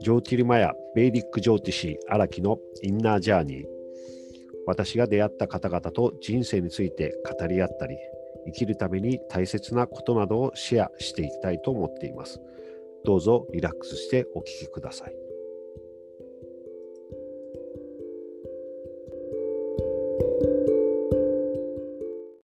ジョーティルマヤ・ベイリック・ジョーティシー・荒木のインナージャーニー。私が出会った方々と人生について語り合ったり、生きるために大切なことなどをシェアしていきたいと思っています。どうぞリラックスしてお聞きください。